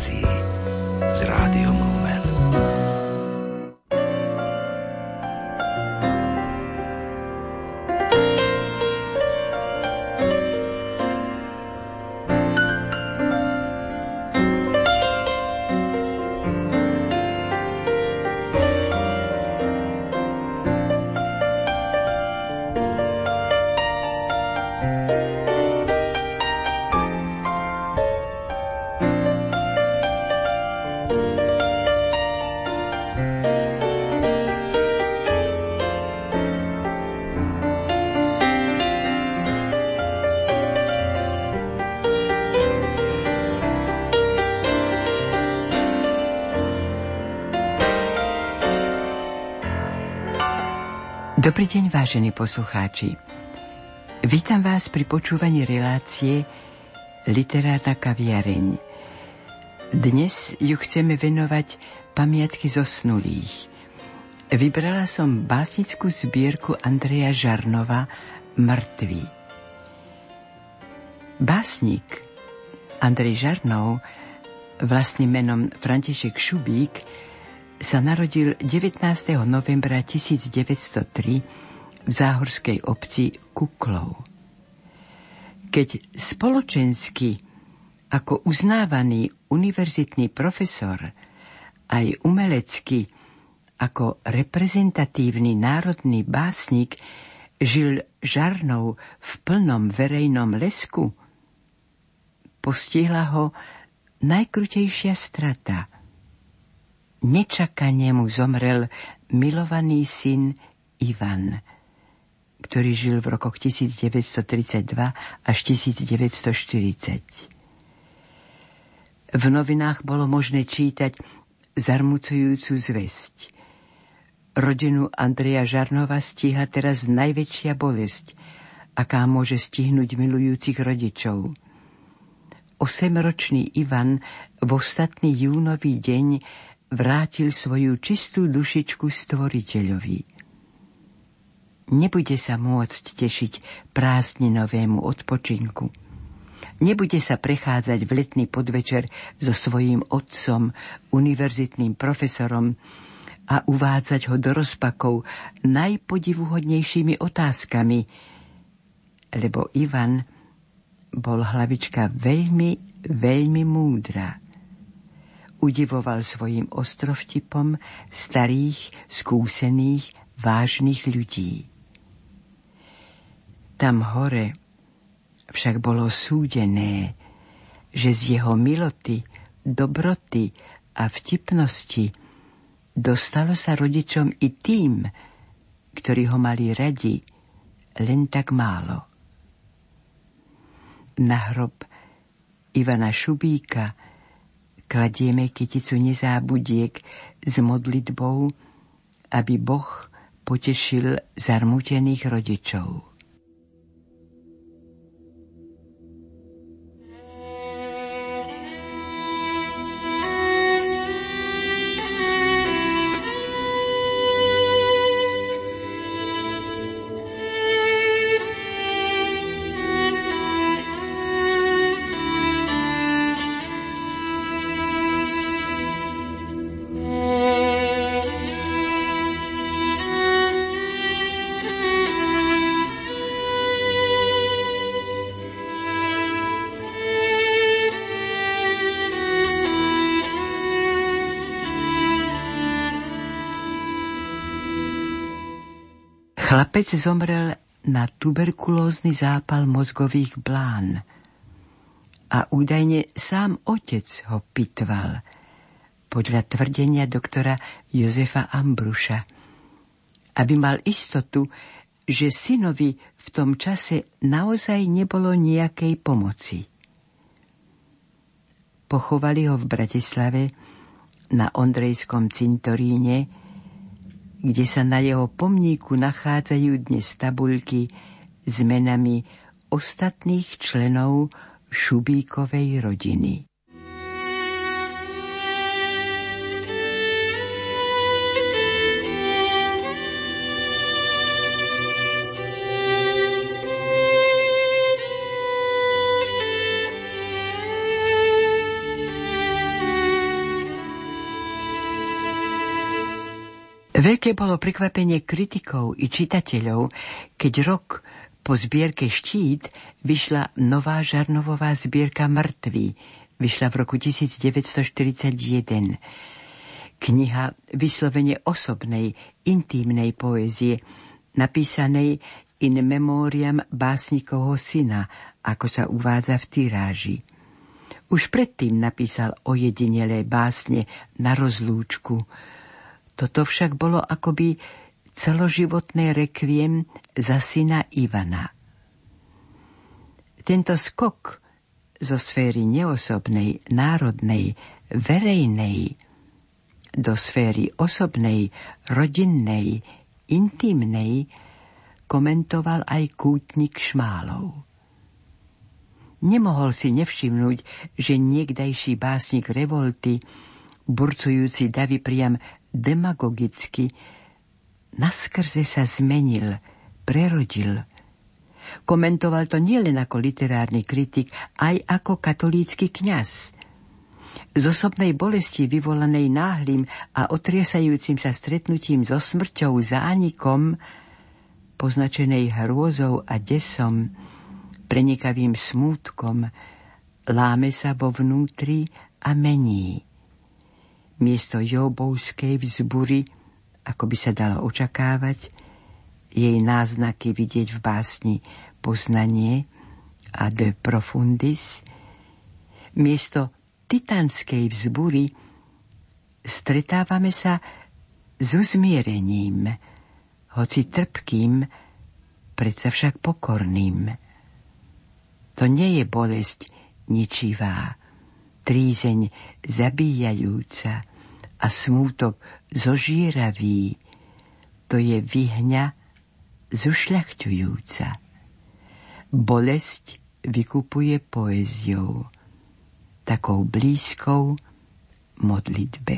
see. Dobrý deň, vážení poslucháči. Vítam vás pri počúvaní relácie Literárna kaviareň. Dnes ju chceme venovať pamiatky zosnulých. Vybrala som básnickú zbierku Andreja Žarnova Mrtvý. Básnik Andrej Žarnov, vlastným menom František Šubík, sa narodil 19. novembra 1903 v záhorskej obci Kuklov. Keď spoločensky ako uznávaný univerzitný profesor aj umelecky ako reprezentatívny národný básnik žil žarnou v plnom verejnom lesku, postihla ho najkrutejšia strata – nečakane mu zomrel milovaný syn Ivan, ktorý žil v rokoch 1932 až 1940. V novinách bolo možné čítať zarmucujúcu zväzť. Rodinu Andreja Žarnova stíha teraz najväčšia bolesť, aká môže stihnúť milujúcich rodičov. Osemročný Ivan v ostatný júnový deň vrátil svoju čistú dušičku stvoriteľovi. Nebude sa môcť tešiť prázdninovému odpočinku. Nebude sa prechádzať v letný podvečer so svojím otcom, univerzitným profesorom a uvádzať ho do rozpakov najpodivuhodnejšími otázkami, lebo Ivan bol hlavička veľmi, veľmi múdra udivoval svojim ostrovtipom starých, skúsených, vážnych ľudí. Tam hore však bolo súdené, že z jeho miloty, dobroty a vtipnosti dostalo sa rodičom i tým, ktorí ho mali radi, len tak málo. Na hrob Ivana Šubíka kladieme kyticu nezábudiek s modlitbou, aby Boh potešil zarmutených rodičov. Chlapec zomrel na tuberkulózny zápal mozgových blán a údajne sám otec ho pitval, podľa tvrdenia doktora Jozefa Ambruša, aby mal istotu, že synovi v tom čase naozaj nebolo nejakej pomoci. Pochovali ho v Bratislave na Ondrejskom cintoríne, kde sa na jeho pomníku nachádzajú dnes tabuľky s menami ostatných členov Šubíkovej rodiny. Veľké bolo prekvapenie kritikov i čitateľov, keď rok po zbierke Štít vyšla nová žarnovová zbierka Mrtví. Vyšla v roku 1941. Kniha vyslovene osobnej, intímnej poézie, napísanej in memoriam básnikovho syna, ako sa uvádza v tiráži. Už predtým napísal ojedinelé básne na rozlúčku, toto však bolo akoby celoživotné rekviem za syna Ivana. Tento skok zo sféry neosobnej, národnej, verejnej do sféry osobnej, rodinnej, intimnej komentoval aj kútnik Šmálov. Nemohol si nevšimnúť, že niekdajší básnik revolty, burcujúci davy priam demagogicky, naskrze sa zmenil, prerodil. Komentoval to nielen ako literárny kritik, aj ako katolícky kňaz. Z osobnej bolesti vyvolanej náhlým a otriesajúcim sa stretnutím so smrťou zánikom, poznačenej hrôzou a desom, prenikavým smútkom, láme sa vo vnútri a mení miesto jobovskej vzbury, ako by sa dalo očakávať, jej náznaky vidieť v básni Poznanie a De Profundis, miesto titanskej vzbury stretávame sa s uzmierením, hoci trpkým, predsa však pokorným. To nie je bolesť ničivá, trízeň zabíjajúca, a smútok zožíravý, to je vyhňa zušľachťujúca. Bolesť vykupuje poéziou, takou blízkou modlitbe.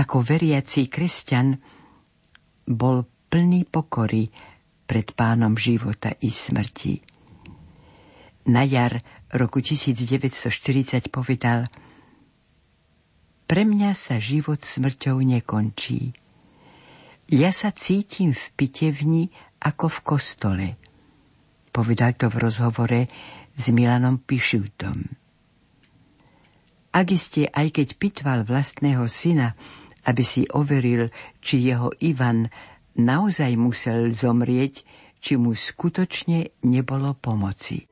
Ako veriací kresťan bol plný pokory pred pánom života i smrti. Na jar roku 1940 povedal – pre mňa sa život smrťou nekončí. Ja sa cítim v pitevni ako v kostole. Povedal to v rozhovore s Milanom Pišutom. Ak ste, aj keď pitval vlastného syna, aby si overil, či jeho Ivan naozaj musel zomrieť, či mu skutočne nebolo pomoci.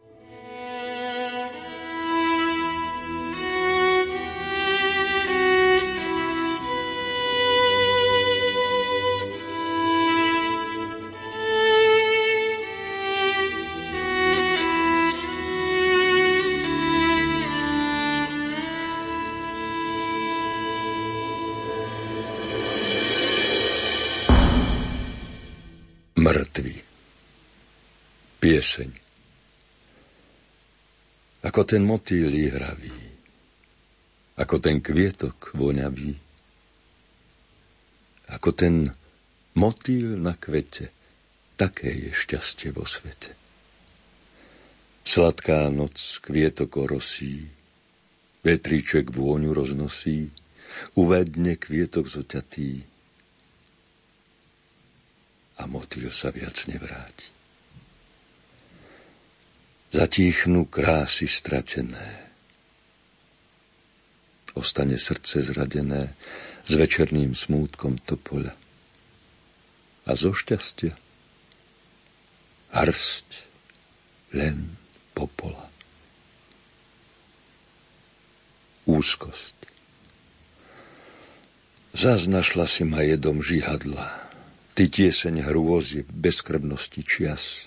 Pieseň. Ako ten motýl hravý, ako ten kvietok voňavý, ako ten motýl na kvete, také je šťastie vo svete. Sladká noc kvietok orosí, vetríček vôňu roznosí, uvedne kvietok zoťatý, a motýl sa viac nevráti. Zatíchnú krásy stratené. Ostane srdce zradené s večerným smútkom topoľa. A zo šťastia hrst len popola. Úzkosť. Zas našla si ma jedom žihadla Ty tieseň hrôzy v bezkrvnosti čias.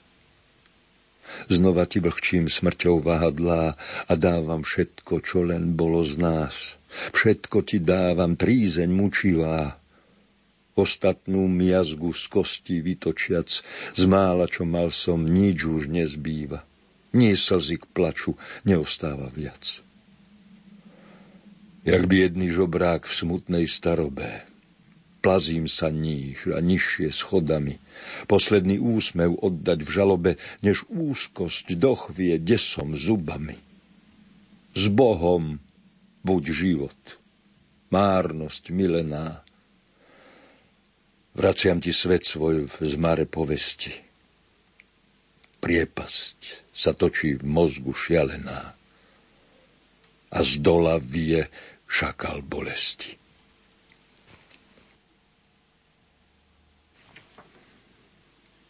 Znova ti vlhčím smrťou vahadlá a dávam všetko, čo len bolo z nás. Všetko ti dávam, trízeň mučivá. Ostatnú miazgu z kosti vytočiac, z mála, čo mal som, nič už nezbýva. Nie slzy k plaču, neostáva viac. Jak biedný žobrák v smutnej starobé, Plazím sa níž a nižšie schodami. Posledný úsmev oddať v žalobe, než úzkosť dochvie desom zubami. S Bohom buď život, márnosť milená, Vraciam ti svet svoj v zmare povesti. Priepasť sa točí v mozgu šialená a z dola vie šakal bolesti.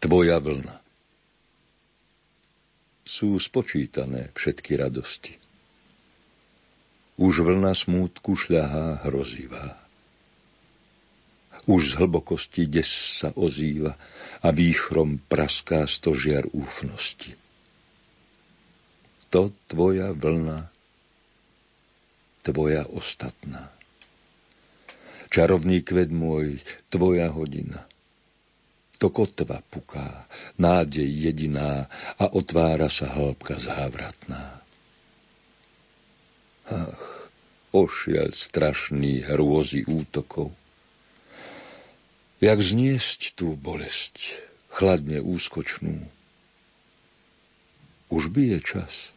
Tvoja vlna. Sú spočítané všetky radosti. Už vlna smútku šľahá hrozivá už z hlbokosti des sa ozýva a výchrom praská stožiar úfnosti. To tvoja vlna, tvoja ostatná. Čarovný kvet môj, tvoja hodina. To kotva puká, nádej jediná a otvára sa hĺbka závratná. Ach, ošiaľ strašný hrôzy útokov, Jak zniesť tú bolesť, chladne úskočnú? Už bije čas,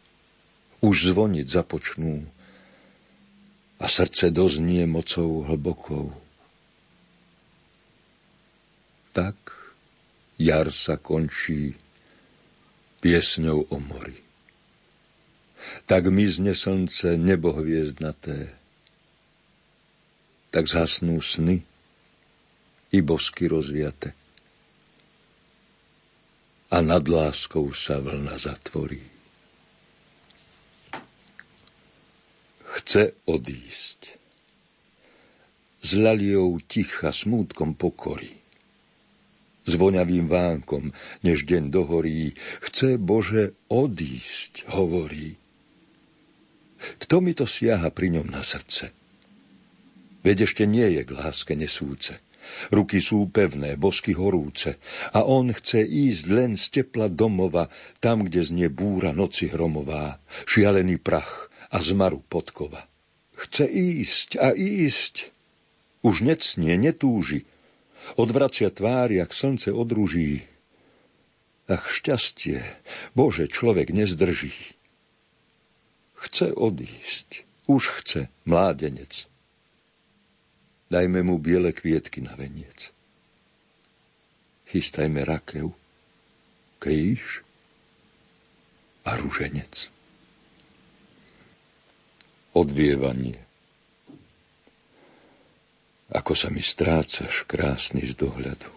už zvoniť započnú a srdce doznie mocou hlbokou. Tak jar sa končí piesňou o mori. Tak mizne slnce nebo hviezdnaté, tak zhasnú sny, i bosky rozviate. A nad láskou sa vlna zatvorí. Chce odísť. S laliou ticha smútkom pokory. S voňavým vánkom, než deň dohorí, chce Bože odísť, hovorí. Kto mi to siaha pri ňom na srdce? Veď ešte nie je k láske nesúce. Ruky sú pevné, bosky horúce a on chce ísť len z tepla domova, tam, kde znie búra noci hromová, šialený prach a zmaru podkova. Chce ísť a ísť. Už necnie, netúži. Odvracia tvár, jak slnce odruží. Ach, šťastie, Bože, človek nezdrží. Chce odísť. Už chce, mládenec. Dajme mu biele kvietky na veniec. Chystajme rakev, kríž a ruženec. Odvievanie. Ako sa mi strácaš, krásny z dohľadu.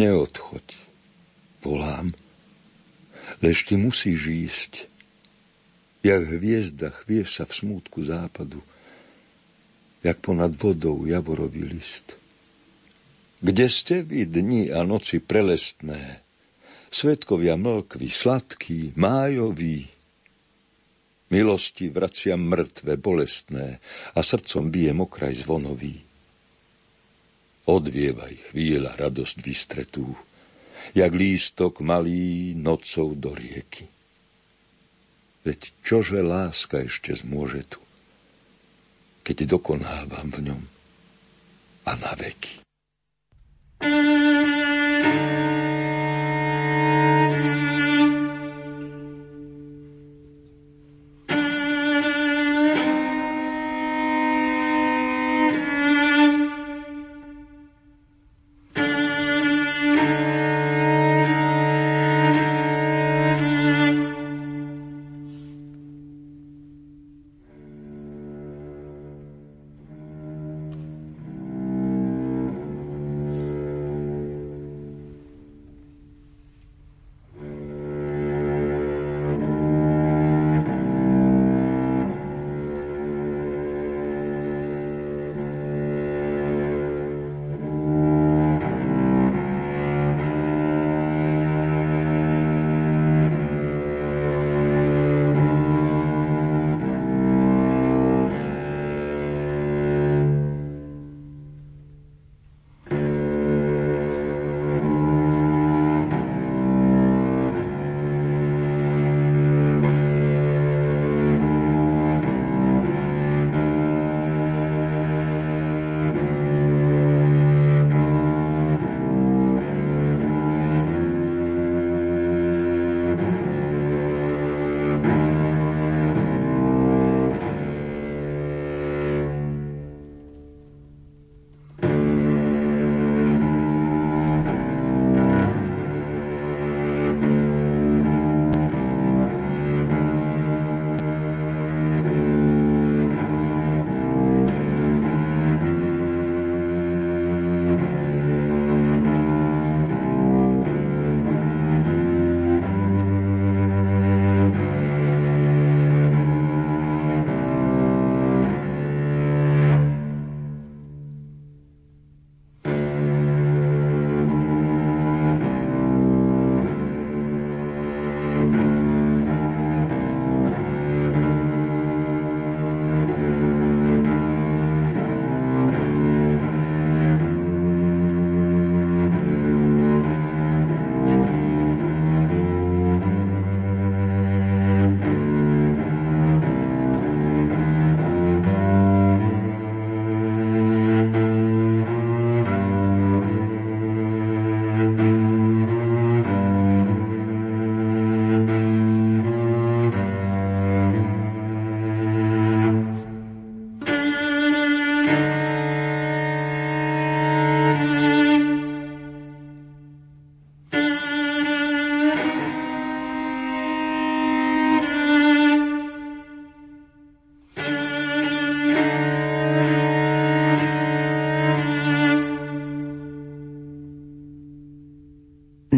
Neodchoď, volám, lež ty musíš ísť. Jak hviezda chvieš sa v smútku západu, jak ponad vodou javorový list. Kde ste vy dni a noci prelestné, svetkovia mlkví, sladký, májový, milosti vraciam mŕtve, bolestné a srdcom bije mokraj zvonový. Odvievaj chvíľa radosť vystretú, jak lístok malý nocou do rieky. Veď čože láska ešte zmôže tu? keď dokonávam v ňom a na veky.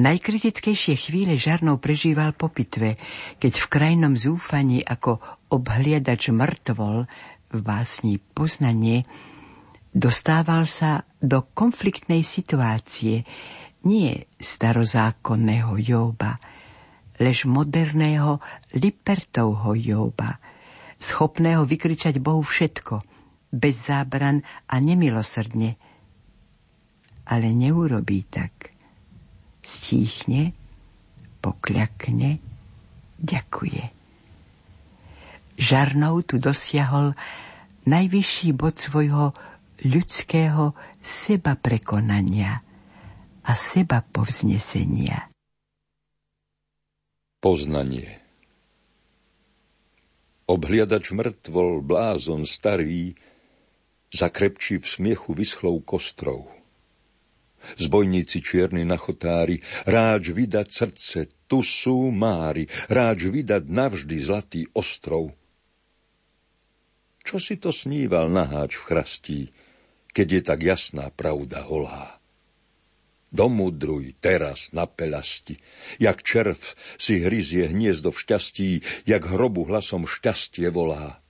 Najkritickejšie chvíle Žarnov prežíval po pitve, keď v krajnom zúfaní ako obhliadač mŕtvol v básni Poznanie dostával sa do konfliktnej situácie nie starozákonného Jóba, lež moderného Lipertovho Jóba, schopného vykričať Bohu všetko, bez zábran a nemilosrdne. Ale neurobí tak stíchne, pokľakne, ďakuje. Žarnou tu dosiahol najvyšší bod svojho ľudského seba prekonania a seba povznesenia. Poznanie Obhliadač mŕtvol, blázon starý, zakrepčí v smiechu vyschlou kostrou – Zbojníci čierni na chotári, ráč vydať srdce, tu sú mári, ráč vydať navždy zlatý ostrov. Čo si to sníval naháč v chrastí, keď je tak jasná pravda holá? Domudruj teraz na pelasti, jak červ si hryzie hniezdo v šťastí, jak hrobu hlasom šťastie volá.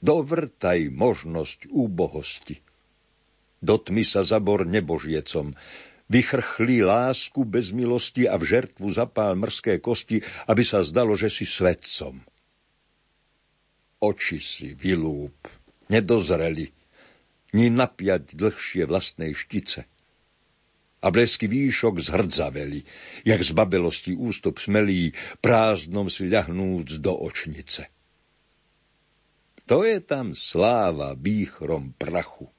Dovrtaj možnosť úbohosti do tmy sa zabor nebožiecom. Vychrchlí lásku bez milosti a v žertvu zapál mrské kosti, aby sa zdalo, že si svetcom. Oči si vylúp, nedozreli, ni napiať dlhšie vlastnej štice. A blesky výšok zhrdzaveli, jak z babelosti ústup smelí, prázdnom si ľahnúc do očnice. To je tam sláva výchrom prachu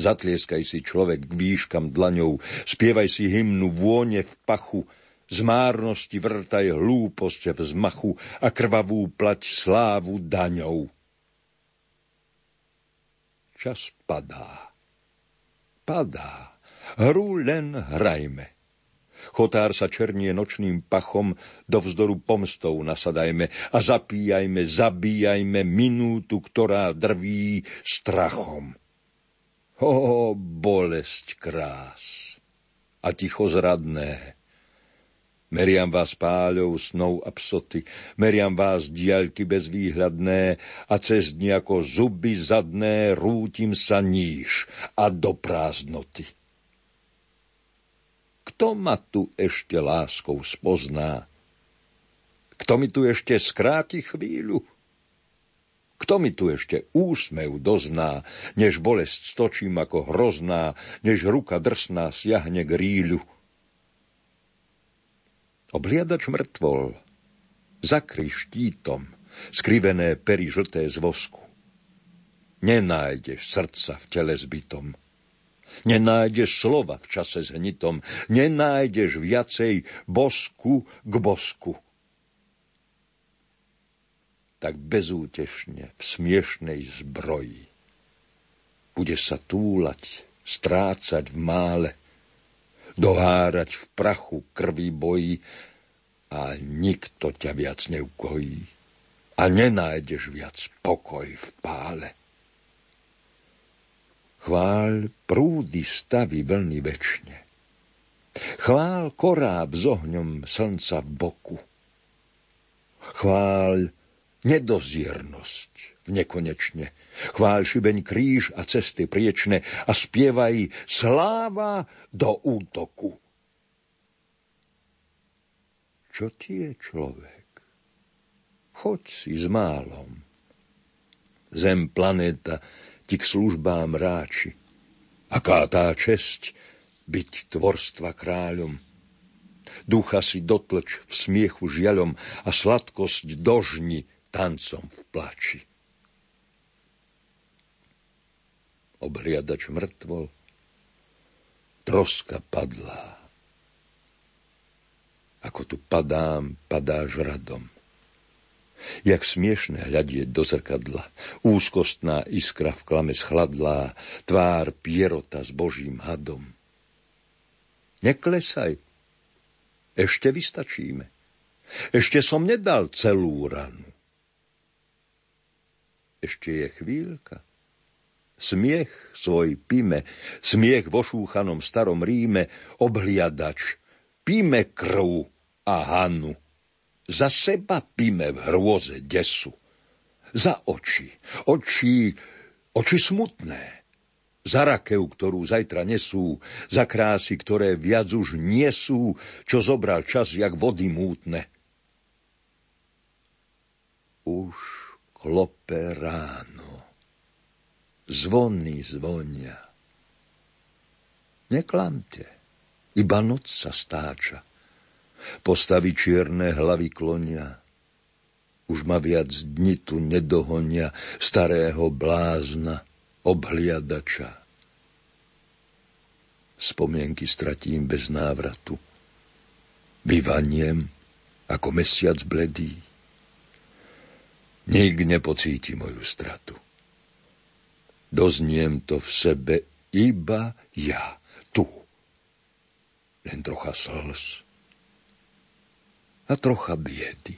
Zatlieskaj si človek k výškam dlaňou, spievaj si hymnu vône v pachu, z márnosti vrtaj hlúposť v a krvavú plať slávu daňou. Čas padá. Padá. Hru len hrajme. Chotár sa černie nočným pachom, do vzdoru pomstou nasadajme a zapíjajme, zabíjajme minútu, ktorá drví strachom. O, bolesť krás a ticho zradné. Meriam vás páľou snou a psoty, meriam vás diaľky bezvýhľadné a cez dni ako zuby zadné rútim sa níž a do prázdnoty. Kto ma tu ešte láskou spozná? Kto mi tu ešte skráti chvíľu? Kto mi tu ešte úsmev dozná, než bolesť stočím ako hrozná, než ruka drsná siahne k ríľu. Obliadač mŕtvol, zakry štítom, skrivené pery žlté z vosku. Nenájdeš srdca v tele zbytom. Nenájdeš slova v čase zhnitom. Nenájdeš viacej bosku k bosku tak bezútešne v smiešnej zbroji. Bude sa túlať, strácať v mále, dohárať v prachu krví boji a nikto ťa viac neukojí a nenájdeš viac pokoj v pále. Chvál prúdy staví vlny večne. Chvál koráb s ohňom slnca v boku. Chvál nedoziernosť v nekonečne. Chvál šibeň kríž a cesty priečne a spievaj sláva do útoku. Čo ti je človek? Choď si s málom. Zem, planéta ti k službám ráči. Aká tá česť byť tvorstva kráľom. Ducha si dotlč v smiechu žiaľom a sladkosť dožni tancom v plači. Obhliadač mŕtvol, troska padlá. Ako tu padám, padáš radom. Jak smiešne hľadieť do zrkadla, úzkostná iskra v klame schladlá, tvár pierota s božím hadom. Neklesaj, ešte vystačíme. Ešte som nedal celú ranu. Ešte je chvíľka. Smiech svoj pime, smiech vo šúchanom starom Ríme, obhliadač, píme krv a hanu. Za seba píme v hrôze desu. Za oči, oči, oči smutné. Za rakev, ktorú zajtra nesú, za krásy, ktoré viac už nie sú, čo zobral čas, jak vody mútne. Už klope ráno. Zvony zvonia. Neklamte, iba noc sa stáča. Postavy čierne hlavy klonia. Už ma viac dni tu nedohonia starého blázna, obhliadača. Spomienky stratím bez návratu. Vyvaniem ako mesiac bledý. Nik nepocíti moju stratu. Dozniem to v sebe iba ja, tu. Len trocha slz a trocha biedy.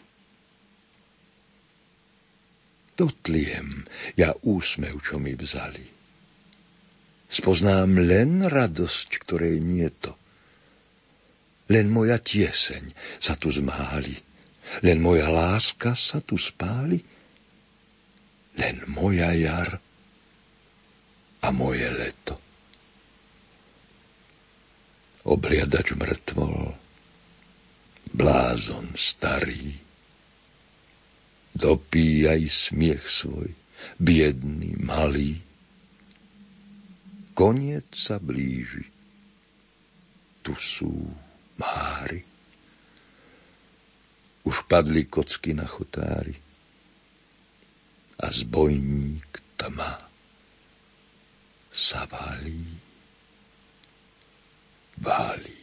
Dotliem ja úsmev, čo mi vzali. Spoznám len radosť, ktorej nie to. Len moja tieseň sa tu zmáli. Len moja láska sa tu spáli. Len moja jar a moje leto. Obliadač mŕtvol, blázon starý, dopíjaj smiech svoj, biedný, malý. Koniec sa blíži, tu sú máry. Už padli kocky na chotári a zbojník tma sa valí, valí.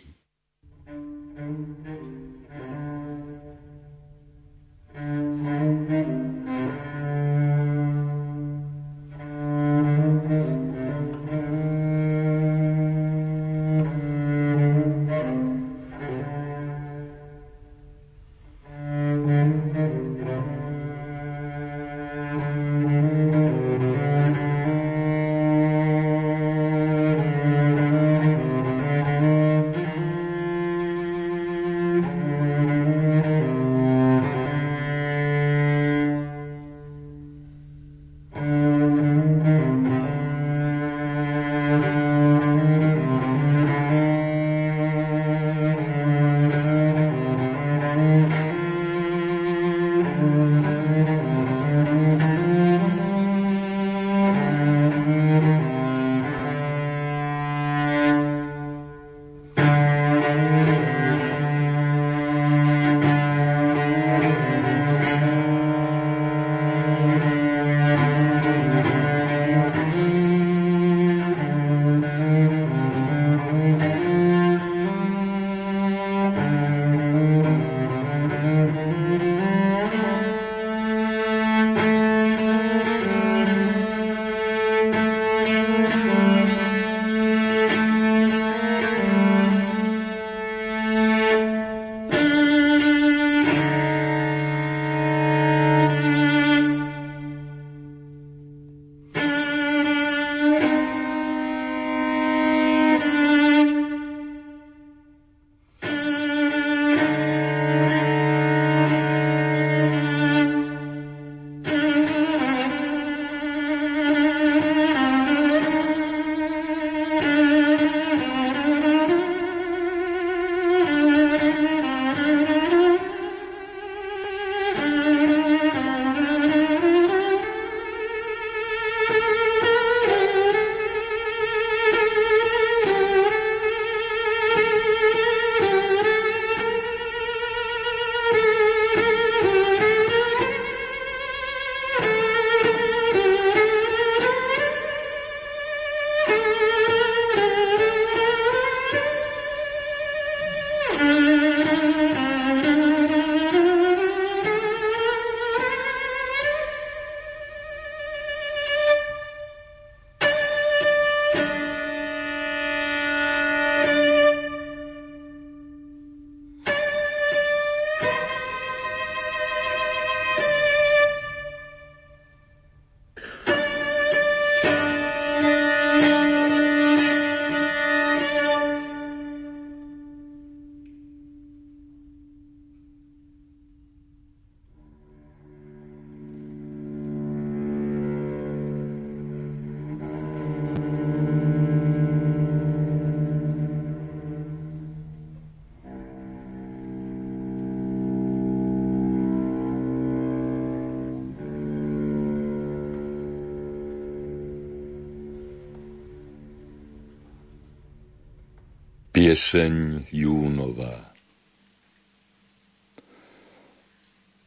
Pieseň Júnová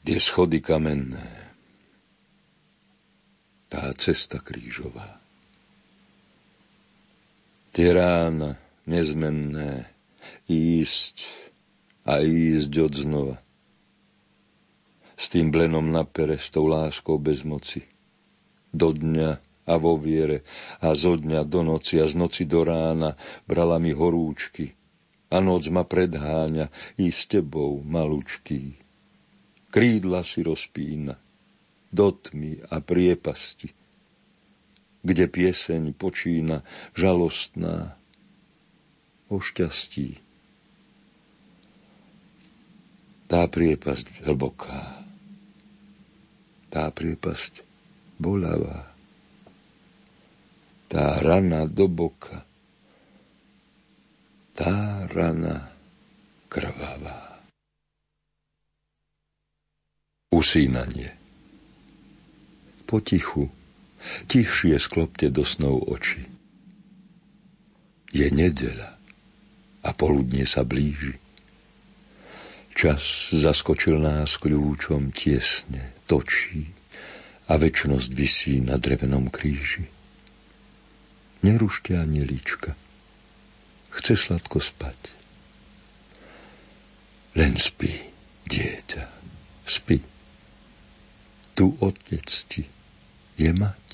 Tie schody kamenné, tá cesta krížová, tie rána nezmenné, ísť a ísť od znova. S tým blenom na pere, s tou láskou bez moci. Do dňa a vo viere. A zo dňa do noci a z noci do rána brala mi horúčky. A noc ma predháňa i s tebou, malúčký. Krídla si rozpína do tmy a priepasti, kde pieseň počína žalostná o šťastí. Tá priepasť hlboká, tá priepasť bolavá, tá rana do boka, tá rana krvavá. Usínanie. Potichu, tichšie sklopte do snov oči. Je nedeľa a poludne sa blíži. Čas zaskočil nás kľúčom tiesne, točí a väčnosť vysí na drevenom kríži. Nerušte ani líčka, chce sladko spať. Len spí, dieťa, spí. Tu otec ti je mať.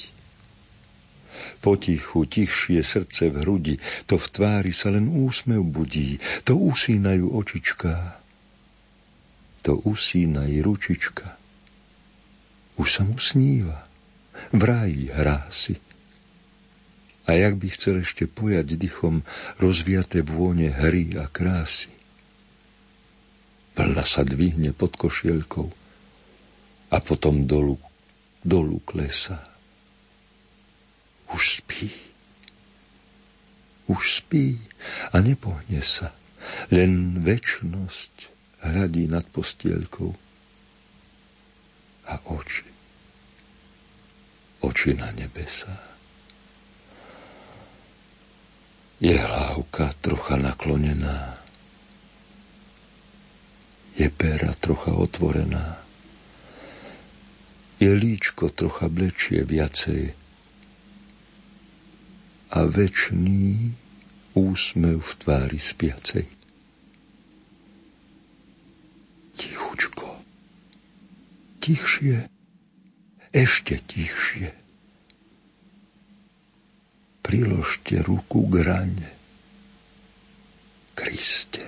Potichu, tichšie srdce v hrudi, to v tvári sa len úsmev budí, to usínajú očičká, to usínaj ručička. Už sa mu sníva, v ráji hrá si. A jak by chcel ešte pojať dychom rozviaté vône hry a krásy. Vlna sa dvihne pod košielkou a potom dolu, dolu klesá. Už spí. Už spí a nepohne sa. Len väčnosť hľadí nad postielkou a oči. Oči na nebesa. Je hlávka trocha naklonená. Je péra trocha otvorená. Je líčko trocha blečie viacej. A večný úsmev v tvári spiacej. tichšie, ešte tichšie. Priložte ruku k rane. Kriste,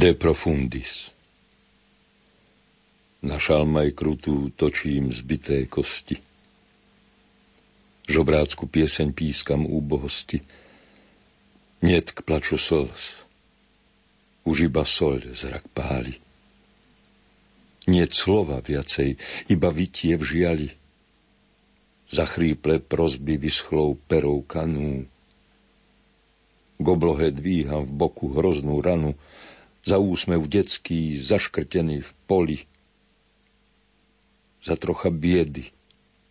De profundis. Na šalmaj krutú točím zbité kosti. Žobrácku pieseň pískam úbohosti. Niet k plaču slz. Už iba soľ zrak páli. Niet slova viacej, iba vytie v žiali. Zachríple prozby vyschlou perou kanú. K oblohe dvíham v boku hroznú ranu, za úsmev detský, zaškrtený v poli – za trocha biedy,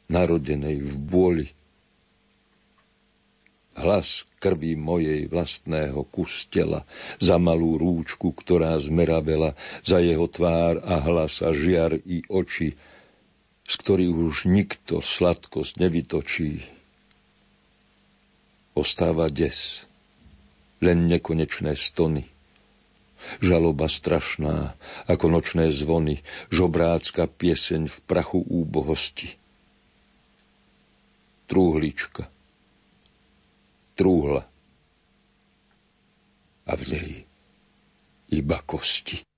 narodenej v bôli. Hlas krvi mojej vlastného kus tela, za malú rúčku, ktorá zmeravela, za jeho tvár a hlas a žiar i oči, z ktorých už nikto sladkosť nevytočí. Ostáva des, len nekonečné stony – Žaloba strašná, ako nočné zvony, žobrácka pieseň v prachu úbohosti. Trúhlička. Trúhla. A v nej iba kosti.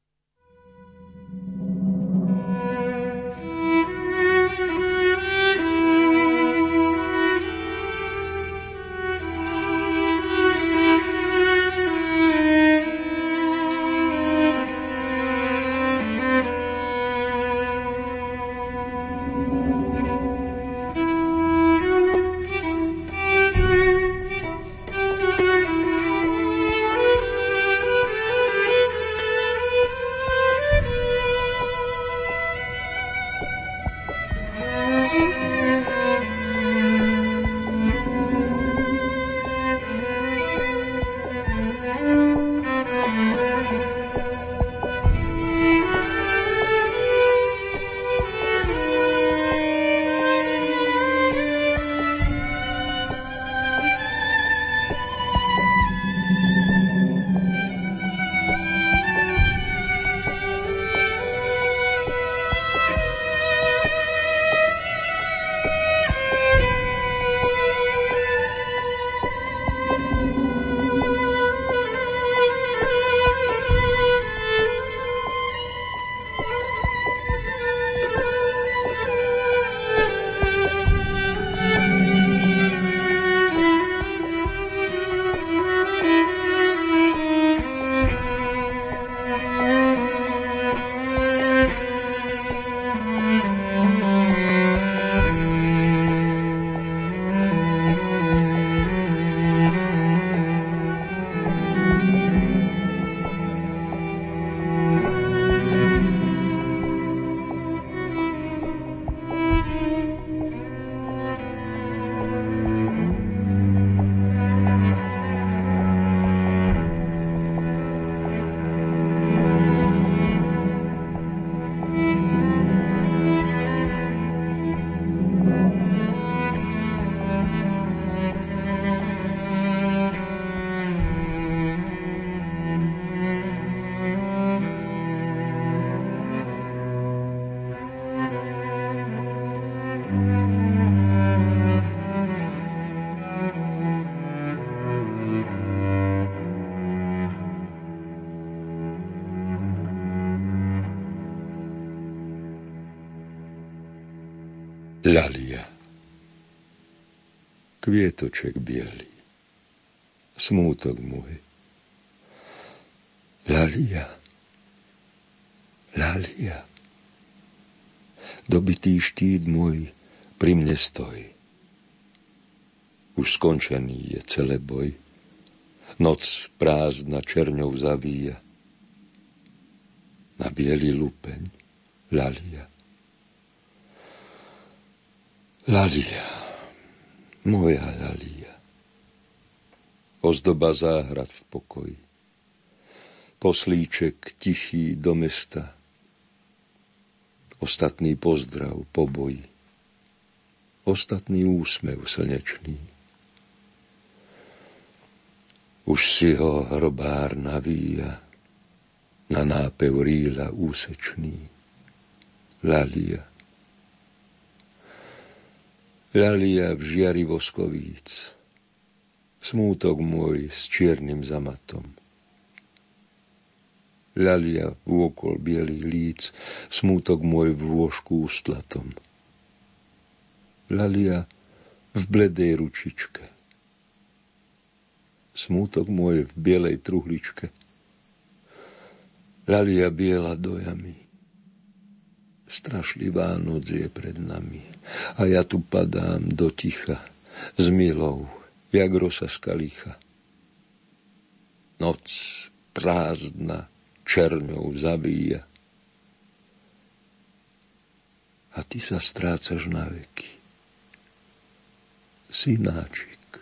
Lalia. Kvietoček biely. Smútok môj. Lalia. Lalia. Dobitý štít môj pri mne stojí. Už skončený je celé boj. Noc prázdna čerňou zavíja. Na bielý lupeň lalia. Lalia, moja Lalia, ozdoba záhrad v pokoji, poslíček tichý do mesta, ostatný pozdrav po boji, ostatný úsmev slnečný. Už si ho hrobár navíja, na nápev rýla úsečný. Lalia, Lalia v žiari voskovíc, smútok môj s čiernym zamatom. ľalia vôkol bielých líc, smútok môj v lôžku ústlatom. Ľalia v bledej ručičke. Smútok môj v bielej truhličke. Ľalia biela dojami. Strašlivá noc je pred nami a ja tu padám do ticha s milou, jak rosa z. Noc prázdna, černou zabíja. A ty sa strácaš na veky. Synáčik,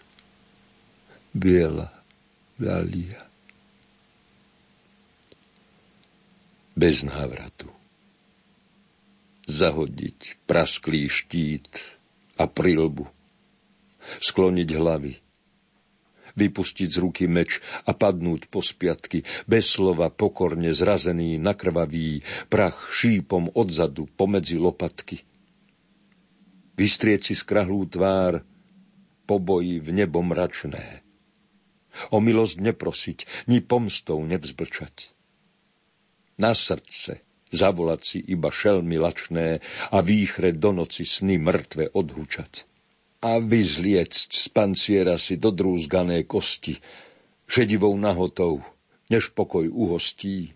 biela ľalia. Bez návratu. Zahodiť prasklý štít a prilbu. Skloniť hlavy vypustiť z ruky meč a padnúť po spiatky, bez slova pokorne zrazený, nakrvavý, prach šípom odzadu pomedzi lopatky. Vystrieť si skrahlú tvár, poboji v nebo mračné. O milosť neprosiť, ni pomstou nevzblčať. Na srdce zavolať si iba šelmy lačné a výchre do noci sny mŕtve odhučať a vyzliecť z panciera si dodrúzgané kosti, šedivou nahotou, než pokoj uhostí,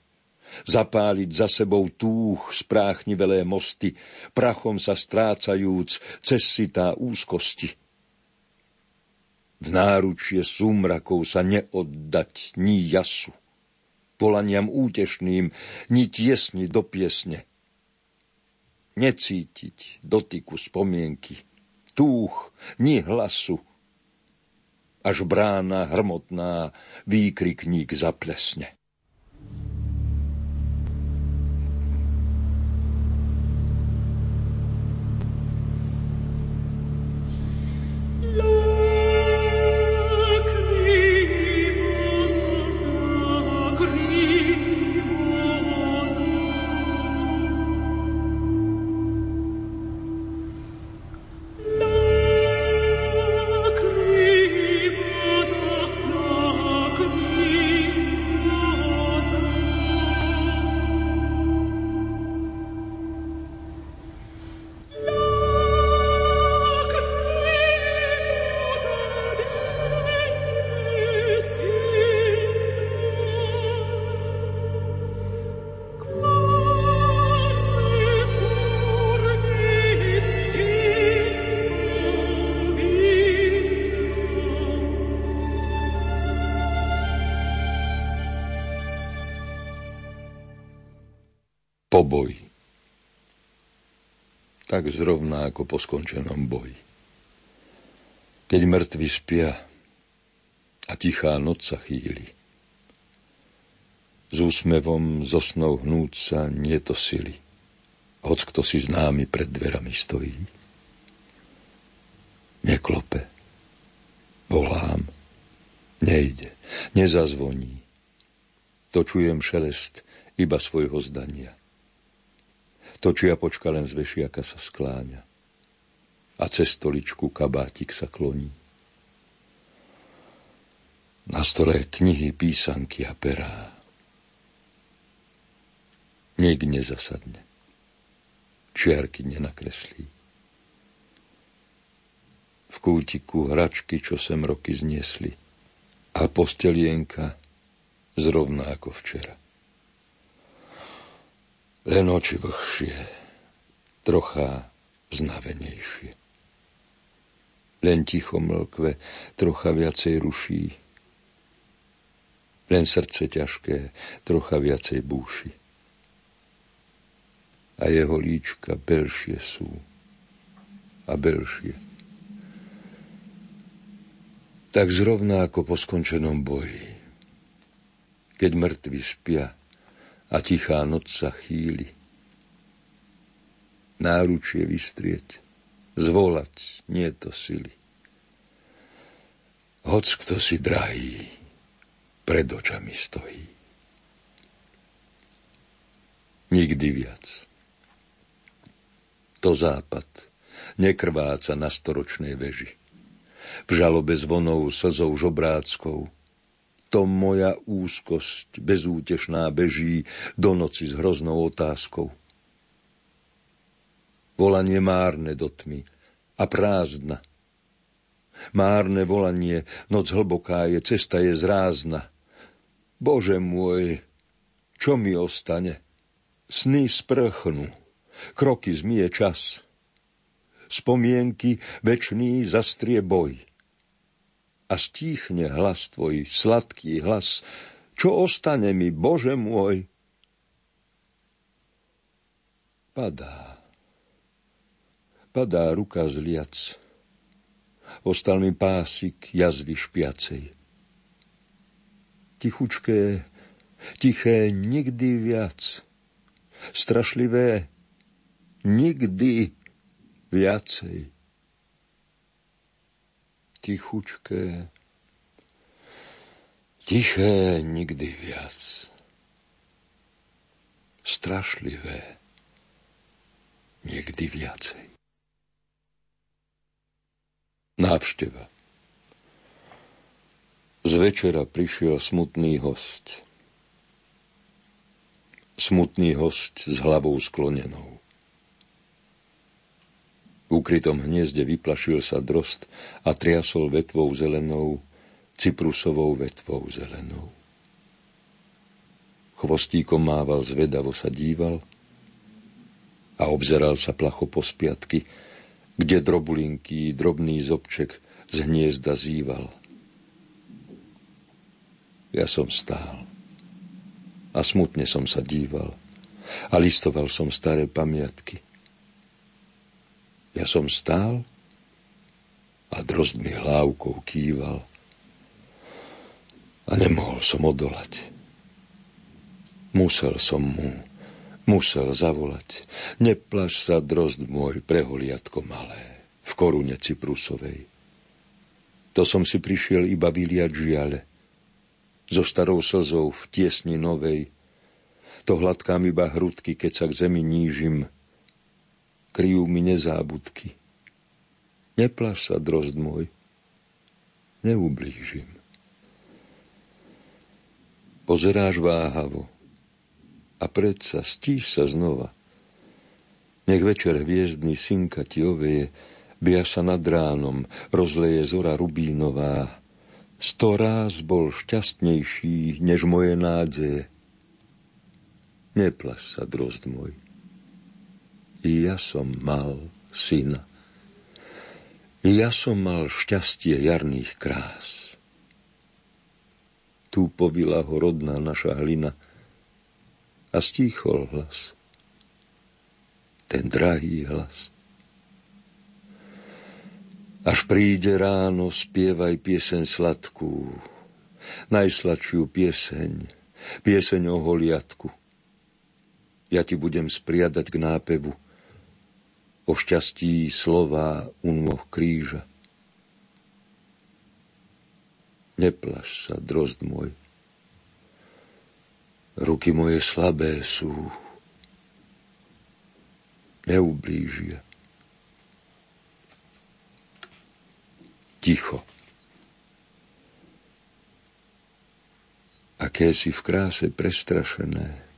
zapáliť za sebou túch spráchnivelé mosty, prachom sa strácajúc cez sitá úzkosti. V náručie súmrakov sa neoddať ni jasu, volaniam útešným, ni tiesni do piesne. Necítiť dotyku spomienky, túch, ni hlasu. Až brána hrmotná výkrikník zaplesne. Tak zrovna ako po skončenom boji. Keď mŕtvi spia a tichá noc sa chýli. S úsmevom zo snou hnúť sa nie to sily, hoc kto si známy pred dverami stojí. Neklope, volám, nejde, nezazvoní. To čujem šelest iba svojho zdania. To čiapočka len z sa skláňa a cez stoličku kabátik sa kloní. Na stole knihy, písanky a perá. Nik nezasadne. Čiarky nenakreslí. V kútiku hračky, čo sem roky zniesli. A postelienka zrovna ako včera len oči vlhšie, trocha znavenejšie. Len ticho mlkve, trocha viacej ruší. Len srdce ťažké, trocha viacej búši. A jeho líčka belšie sú a belšie. Tak zrovna ako po skončenom boji, keď mŕtvi spia, a tichá noc sa chýli. Náručie vystrieť, zvolať, nie to sily. Hoc kto si drahý, pred očami stojí. Nikdy viac. To západ nekrváca na storočnej veži. V žalobe zvonov slzou žobráckou to moja úzkosť bezútešná beží do noci s hroznou otázkou. Volanie márne do tmy a prázdna. Márne volanie, noc hlboká je, cesta je zrázna. Bože môj, čo mi ostane? Sny sprchnú, kroky zmije čas. Spomienky večný zastrie boj a stíchne hlas tvoj, sladký hlas. Čo ostane mi, Bože môj? Padá. Padá ruka z. Ostal mi pásik jazvy špiacej. Tichučké, tiché, nikdy viac. Strašlivé, nikdy viacej tichučké, tiché nikdy viac. Strašlivé, niekdy viacej. Návšteva. Z večera prišiel smutný host. Smutný host s hlavou sklonenou. Ukrytom hniezde vyplašil sa drost a triasol vetvou zelenou, cyprusovou vetvou zelenou. Chvostíkom mával zvedavo sa díval a obzeral sa placho po spiatky, kde drobulinký, drobný zobček z hniezda zýval. Ja som stál a smutne som sa díval a listoval som staré pamiatky – ja som stál a drozd mi hlávkou kýval a nemohol som odolať. Musel som mu, musel zavolať. Neplaš sa, drozd môj, preholiatko malé, v korune Cyprusovej. To som si prišiel iba vyliať žiale, so starou slzou v tiesni novej. To hladkám iba hrudky, keď sa k zemi nížim, kryjú mi nezábudky. Neplaš sa, drozd môj, neublížim. Pozeráš váhavo a predsa stíš sa znova. Nech večer hviezdny synka ti oveje, bia sa nad ránom, rozleje zora rubínová. Sto ráz bol šťastnejší, než moje nádzeje. Neplaš sa, drozd môj ja som mal syna. Ja som mal šťastie jarných krás. Tu povila ho rodná naša hlina a stíchol hlas. Ten drahý hlas. Až príde ráno, spievaj pieseň sladkú, najsladšiu pieseň, pieseň o holiatku. Ja ti budem spriadať k nápevu, o šťastí slova u nôh kríža. Neplaš sa, drozd môj. Ruky moje slabé sú. Neublížia. Ticho. Aké si v kráse prestrašené,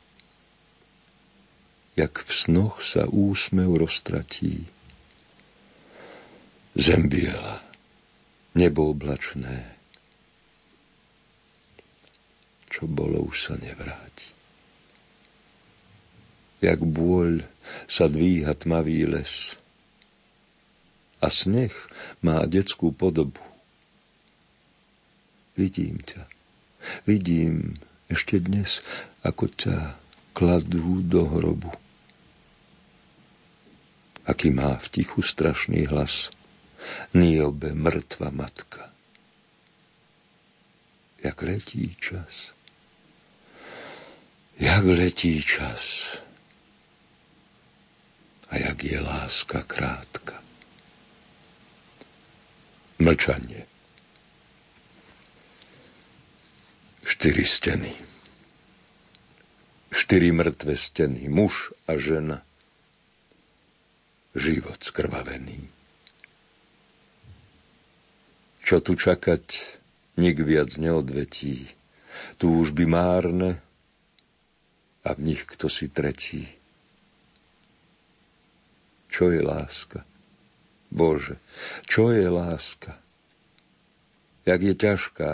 jak v snoch sa úsmev roztratí. Zem biela, nebo oblačné, čo bolo už sa nevráti. Jak bôľ sa dvíha tmavý les a sneh má detskú podobu. Vidím ťa, vidím ešte dnes, ako ťa kladú do hrobu aký má v tichu strašný hlas. Niobe, mŕtva matka. Jak letí čas. Jak letí čas. A jak je láska krátka. Mlčanie. Štyri steny. Štyri mŕtve steny. Muž a žena život skrvavený. Čo tu čakať, nik viac neodvetí. túžby márne a v nich kto si tretí. Čo je láska? Bože, čo je láska? Jak je ťažká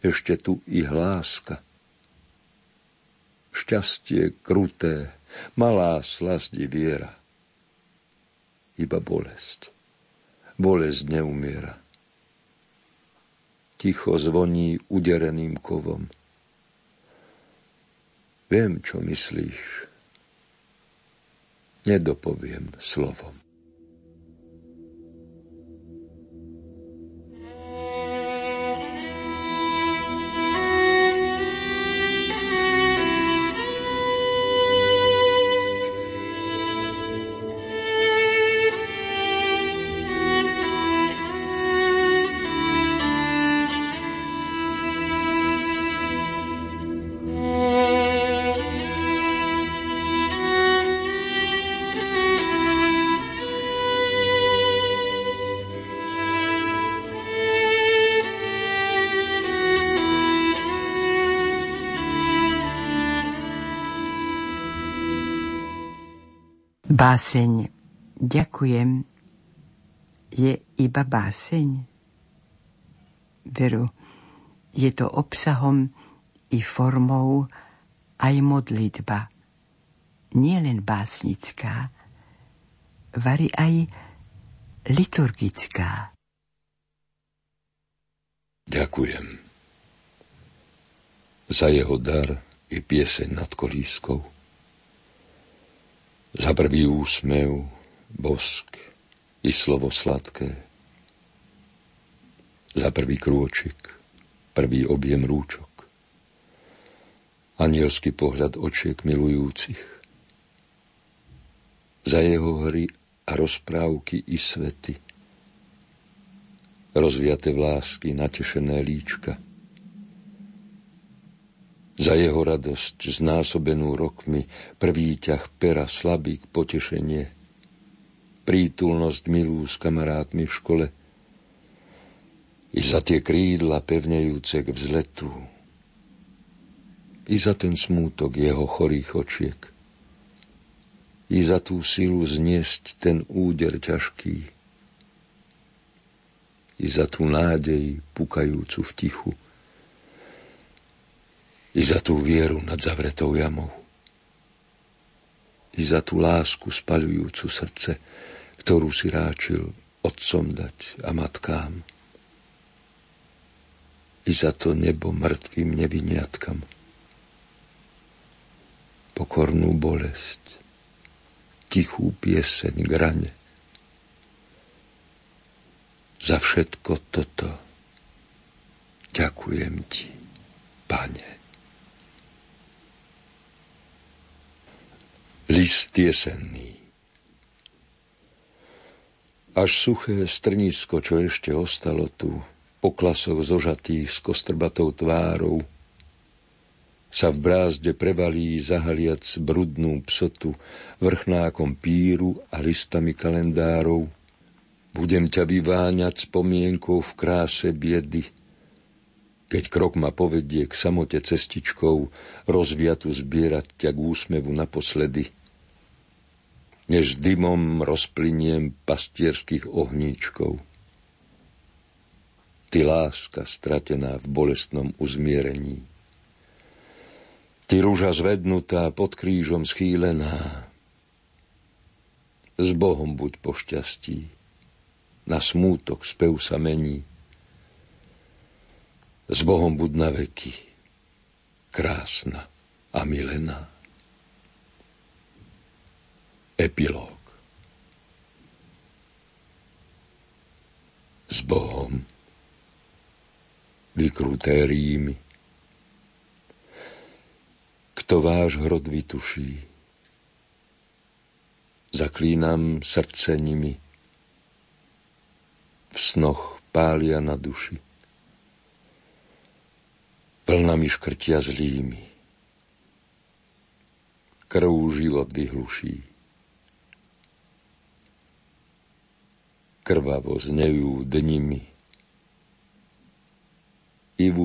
ešte tu i hláska. Šťastie kruté, malá slasť viera. Iba bolesť. Bolesť neumiera. Ticho zvoní udereným kovom. Viem, čo myslíš. Nedopoviem slovom. Báseň Ďakujem je iba báseň? Veru, je to obsahom i formou aj modlitba. Nie len básnická, vari aj liturgická. Ďakujem za jeho dar i pieseň nad kolískou za prvý úsmev, bosk i slovo sladké. Za prvý krôčik, prvý objem rúčok. Anielský pohľad očiek milujúcich. Za jeho hry a rozprávky i svety. Rozviate vlásky, natešené líčka – za jeho radosť znásobenú rokmi, prvý ťah pera, slabík, potešenie, prítulnosť milú s kamarátmi v škole, i za tie krídla pevnejúce k vzletu, i za ten smútok jeho chorých očiek, i za tú silu zniesť ten úder ťažký, i za tú nádej pukajúcu v tichu, i za tú vieru nad zavretou jamou. I za tú lásku spaľujúcu srdce, ktorú si ráčil otcom dať a matkám. I za to nebo mŕtvým neviniatkam. Pokornú bolesť, tichú pieseň grane. Za všetko toto ďakujem ti, Pane. List jesenný. Až suché strnisko, čo ešte ostalo tu, po klasoch zožatých s kostrbatou tvárou, sa v brázde prevalí zahaliac brudnú psotu vrchnákom píru a listami kalendárov. Budem ťa vyváňať spomienkou v kráse biedy, keď krok ma povedie k samote cestičkou, rozviatu zbierať ťa k úsmevu naposledy – než dymom rozpliniem pastierských ohníčkov. Ty láska stratená v bolestnom uzmierení. Ty rúža zvednutá pod krížom schýlená. S Bohom buď po šťastí, na smútok spev sa mení. S Bohom buď na veky, krásna a milená. Epilóg S Bohom vykruté rímy. Kto váš hrod vytuší, zaklínam srdce nimi, v snoch pália na duši. Plna mi škrtia zlými, krv život vyhluší. Krvavo znejú dnimi. I v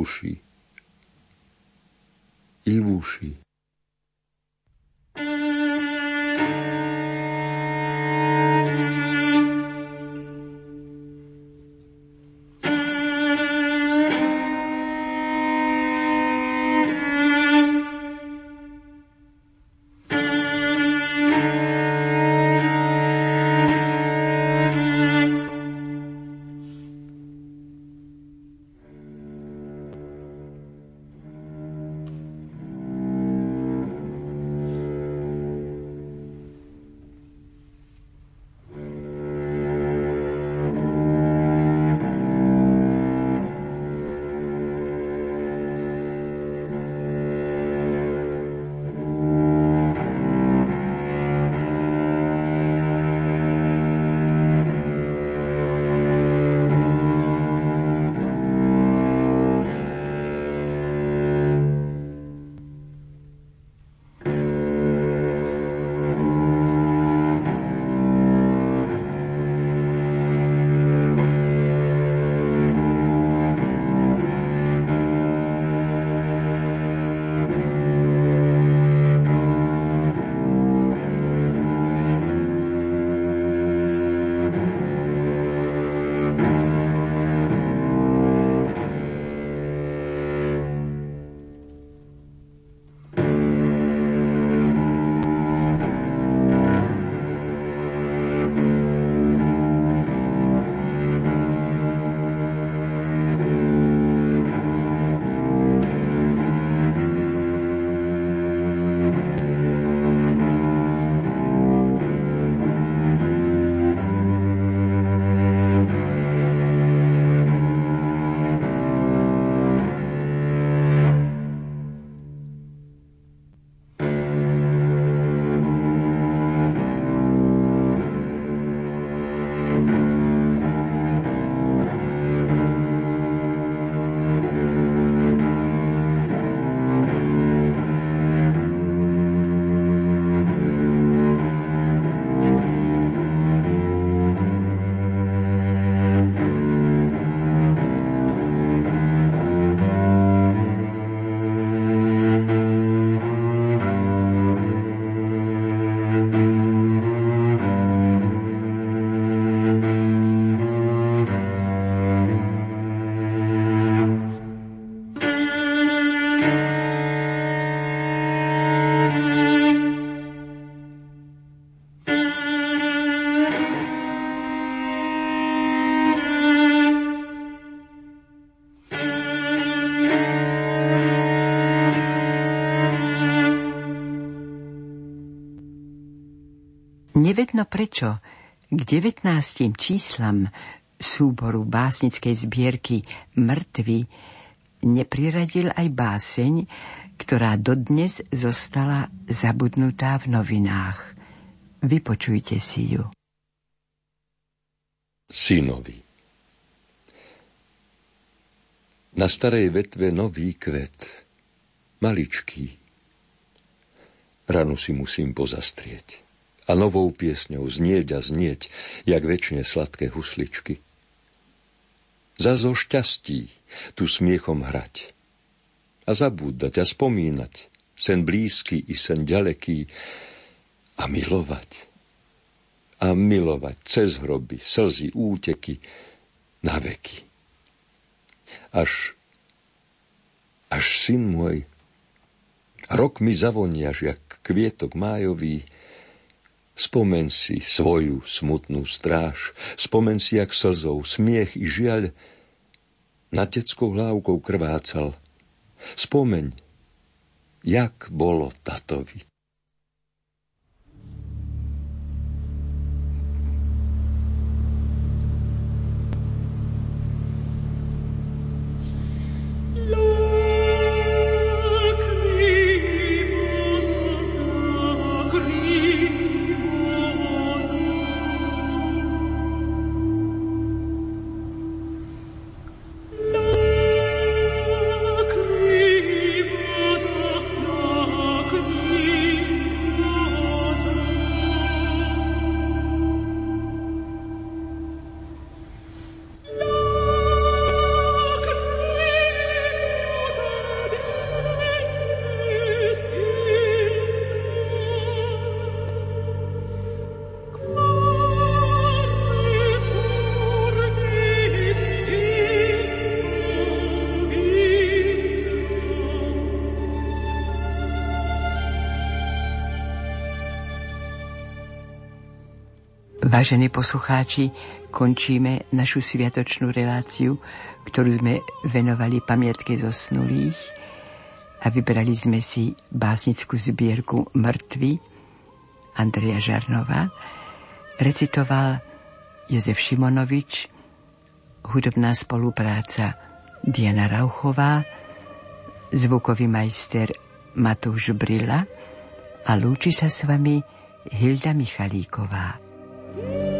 uši i v uši. Nevedno prečo k 19. číslam súboru básnickej zbierky Mrtvy nepriradil aj báseň, ktorá dodnes zostala zabudnutá v novinách. Vypočujte si ju. Synovi Na starej vetve nový kvet, maličký. Ranu si musím pozastrieť a novou piesňou znieť a znieť, jak väčšine sladké husličky. Za zo šťastí tu smiechom hrať a zabúdať a spomínať sen blízky i sen ďaleký a milovať. A milovať cez hroby, slzy, úteky na veky. Až, až syn môj, rok mi zavoniaš, jak kvietok májový, Spomen si svoju smutnú stráž, spomen si, jak slzou, smiech i žiaľ na teckou hlávkou krvácal. Spomeň, jak bolo tatovi. Vážení poslucháči, končíme našu sviatočnú reláciu, ktorú sme venovali pamiatke zosnulých a vybrali sme si básnickú zbierku Mrtvy Andreja Žarnova. Recitoval Jozef Šimonovič, hudobná spolupráca Diana Rauchová, zvukový majster Matúš Brila a lúči sa s vami Hilda Michalíková. Woo!